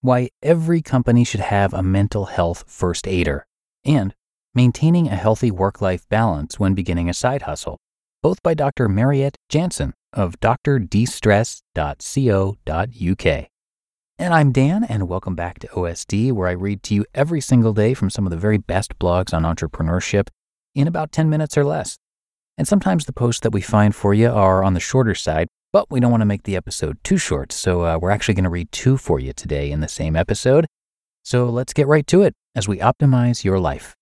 Why Every Company Should Have a Mental Health First Aider, and Maintaining a Healthy Work Life Balance When Beginning a Side Hustle, both by Dr. Mariette Jansen of drdestress.co.uk. And I'm Dan, and welcome back to OSD, where I read to you every single day from some of the very best blogs on entrepreneurship in about 10 minutes or less. And sometimes the posts that we find for you are on the shorter side, but we don't want to make the episode too short, so uh, we're actually going to read two for you today in the same episode. So let's get right to it as we optimize your life.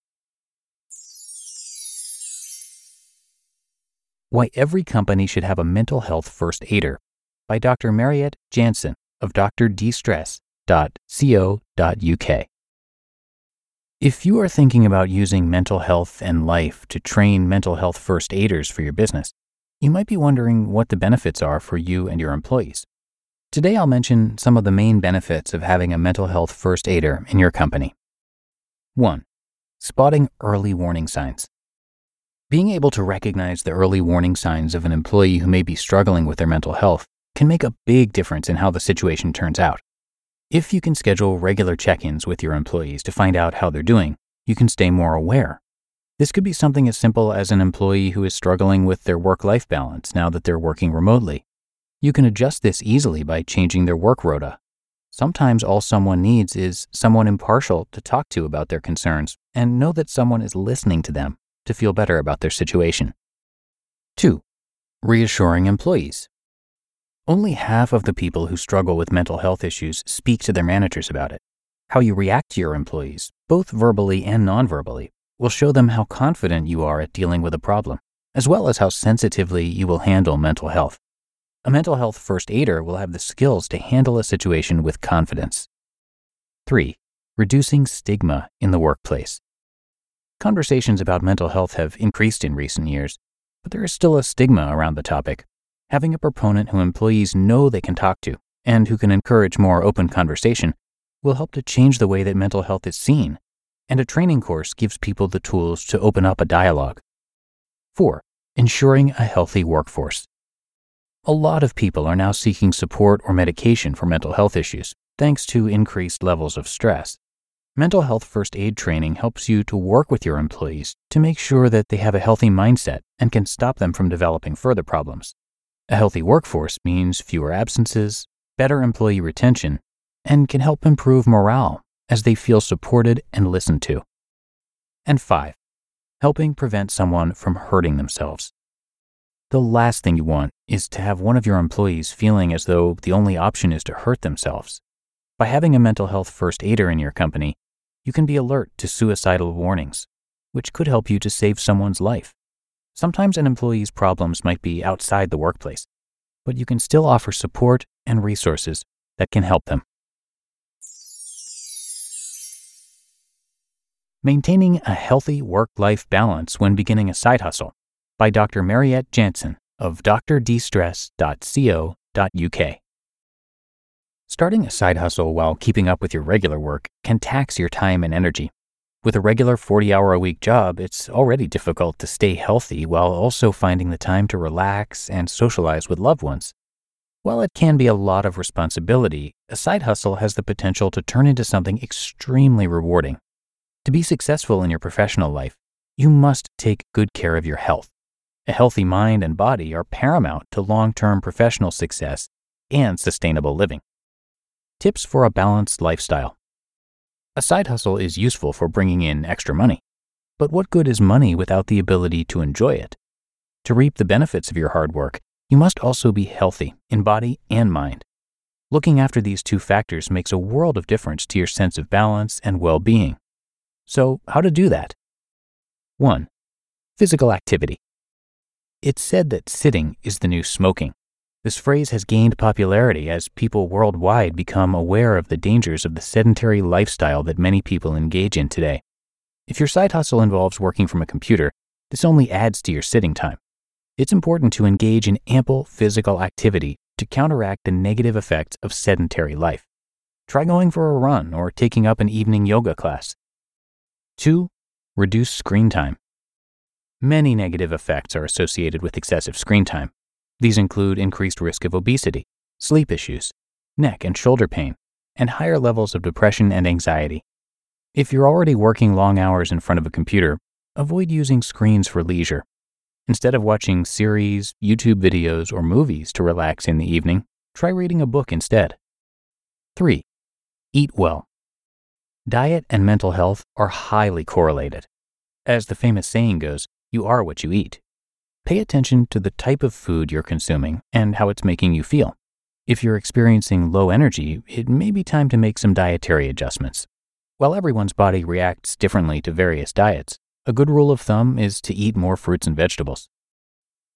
Why Every Company Should Have a Mental Health First Aider by Dr. Mariette Jansen of drdestress.co.uk. If you are thinking about using mental health and life to train mental health first aiders for your business, you might be wondering what the benefits are for you and your employees. Today, I'll mention some of the main benefits of having a mental health first aider in your company. 1. Spotting early warning signs. Being able to recognize the early warning signs of an employee who may be struggling with their mental health can make a big difference in how the situation turns out. If you can schedule regular check ins with your employees to find out how they're doing, you can stay more aware. This could be something as simple as an employee who is struggling with their work life balance now that they're working remotely. You can adjust this easily by changing their work rota. Sometimes all someone needs is someone impartial to talk to about their concerns and know that someone is listening to them to feel better about their situation. 2. Reassuring employees. Only half of the people who struggle with mental health issues speak to their managers about it. How you react to your employees, both verbally and nonverbally, will show them how confident you are at dealing with a problem, as well as how sensitively you will handle mental health. A mental health first aider will have the skills to handle a situation with confidence. 3. Reducing stigma in the workplace. Conversations about mental health have increased in recent years, but there is still a stigma around the topic. Having a proponent who employees know they can talk to and who can encourage more open conversation will help to change the way that mental health is seen, and a training course gives people the tools to open up a dialogue. 4. Ensuring a healthy workforce. A lot of people are now seeking support or medication for mental health issues, thanks to increased levels of stress. Mental health first aid training helps you to work with your employees to make sure that they have a healthy mindset and can stop them from developing further problems. A healthy workforce means fewer absences, better employee retention, and can help improve morale as they feel supported and listened to. And five, helping prevent someone from hurting themselves. The last thing you want is to have one of your employees feeling as though the only option is to hurt themselves. By having a mental health first aider in your company, you can be alert to suicidal warnings, which could help you to save someone's life. Sometimes an employee's problems might be outside the workplace, but you can still offer support and resources that can help them. Maintaining a healthy work life balance when beginning a side hustle by Dr. Mariette Jansen of drdestress.co.uk. Starting a side hustle while keeping up with your regular work can tax your time and energy. With a regular 40 hour a week job, it's already difficult to stay healthy while also finding the time to relax and socialize with loved ones. While it can be a lot of responsibility, a side hustle has the potential to turn into something extremely rewarding. To be successful in your professional life, you must take good care of your health. A healthy mind and body are paramount to long term professional success and sustainable living. Tips for a balanced lifestyle. A side hustle is useful for bringing in extra money. But what good is money without the ability to enjoy it? To reap the benefits of your hard work, you must also be healthy in body and mind. Looking after these two factors makes a world of difference to your sense of balance and well being. So, how to do that? 1. Physical activity. It's said that sitting is the new smoking. This phrase has gained popularity as people worldwide become aware of the dangers of the sedentary lifestyle that many people engage in today. If your side hustle involves working from a computer, this only adds to your sitting time. It's important to engage in ample physical activity to counteract the negative effects of sedentary life. Try going for a run or taking up an evening yoga class. 2. Reduce screen time. Many negative effects are associated with excessive screen time. These include increased risk of obesity, sleep issues, neck and shoulder pain, and higher levels of depression and anxiety. If you're already working long hours in front of a computer, avoid using screens for leisure. Instead of watching series, YouTube videos, or movies to relax in the evening, try reading a book instead. 3. Eat well. Diet and mental health are highly correlated. As the famous saying goes, you are what you eat. Pay attention to the type of food you're consuming and how it's making you feel. If you're experiencing low energy, it may be time to make some dietary adjustments. While everyone's body reacts differently to various diets, a good rule of thumb is to eat more fruits and vegetables.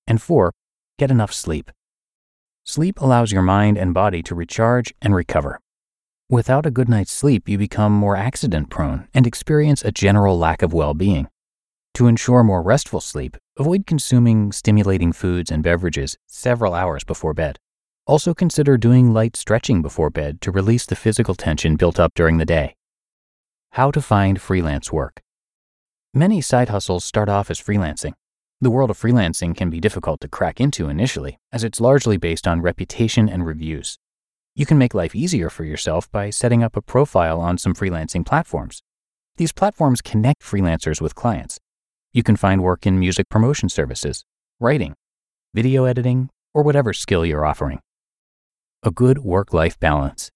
And four, get enough sleep. Sleep allows your mind and body to recharge and recover. Without a good night's sleep, you become more accident prone and experience a general lack of well being. To ensure more restful sleep, avoid consuming stimulating foods and beverages several hours before bed. Also consider doing light stretching before bed to release the physical tension built up during the day. How to find freelance work. Many side hustles start off as freelancing. The world of freelancing can be difficult to crack into initially, as it's largely based on reputation and reviews. You can make life easier for yourself by setting up a profile on some freelancing platforms. These platforms connect freelancers with clients. You can find work in music promotion services, writing, video editing, or whatever skill you're offering. A good work life balance.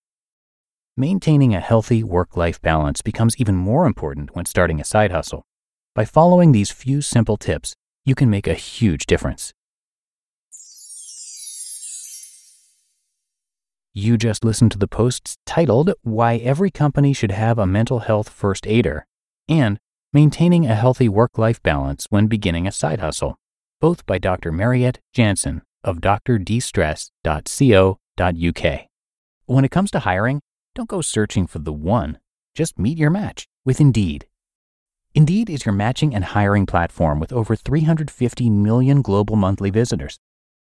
Maintaining a healthy work life balance becomes even more important when starting a side hustle. By following these few simple tips, you can make a huge difference. You just listened to the posts titled Why Every Company Should Have a Mental Health First Aider and Maintaining a Healthy Work Life Balance When Beginning a Side Hustle, both by Dr. Mariette Jansen of drdestress.co.uk. When it comes to hiring, don't go searching for the one, just meet your match with Indeed. Indeed is your matching and hiring platform with over 350 million global monthly visitors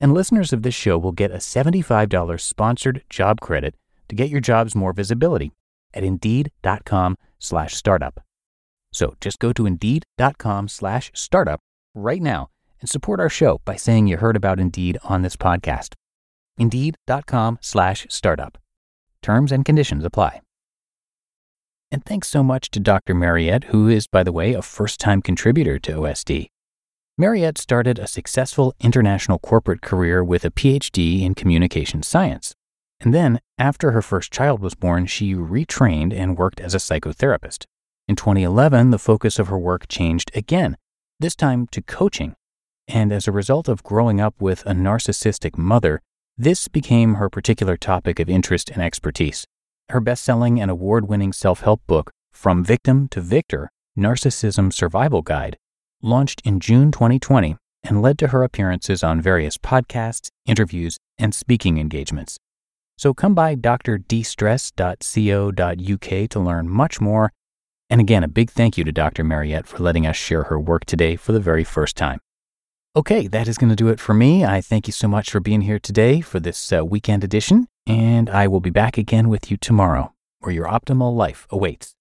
And listeners of this show will get a $75 sponsored job credit to get your jobs more visibility at indeed.com slash startup. So just go to indeed.com slash startup right now and support our show by saying you heard about Indeed on this podcast. Indeed.com slash startup. Terms and conditions apply. And thanks so much to Dr. Mariette, who is, by the way, a first time contributor to OSD. Mariette started a successful international corporate career with a PhD in communication science. And then, after her first child was born, she retrained and worked as a psychotherapist. In 2011, the focus of her work changed again, this time to coaching. And as a result of growing up with a narcissistic mother, this became her particular topic of interest and expertise her best selling and award winning self help book, From Victim to Victor Narcissism Survival Guide, launched in June 2020 and led to her appearances on various podcasts, interviews, and speaking engagements. So come by drdestress.co.uk to learn much more. And again, a big thank you to Dr. Mariette for letting us share her work today for the very first time. Okay, that is going to do it for me. I thank you so much for being here today for this uh, weekend edition, and I will be back again with you tomorrow, where your optimal life awaits.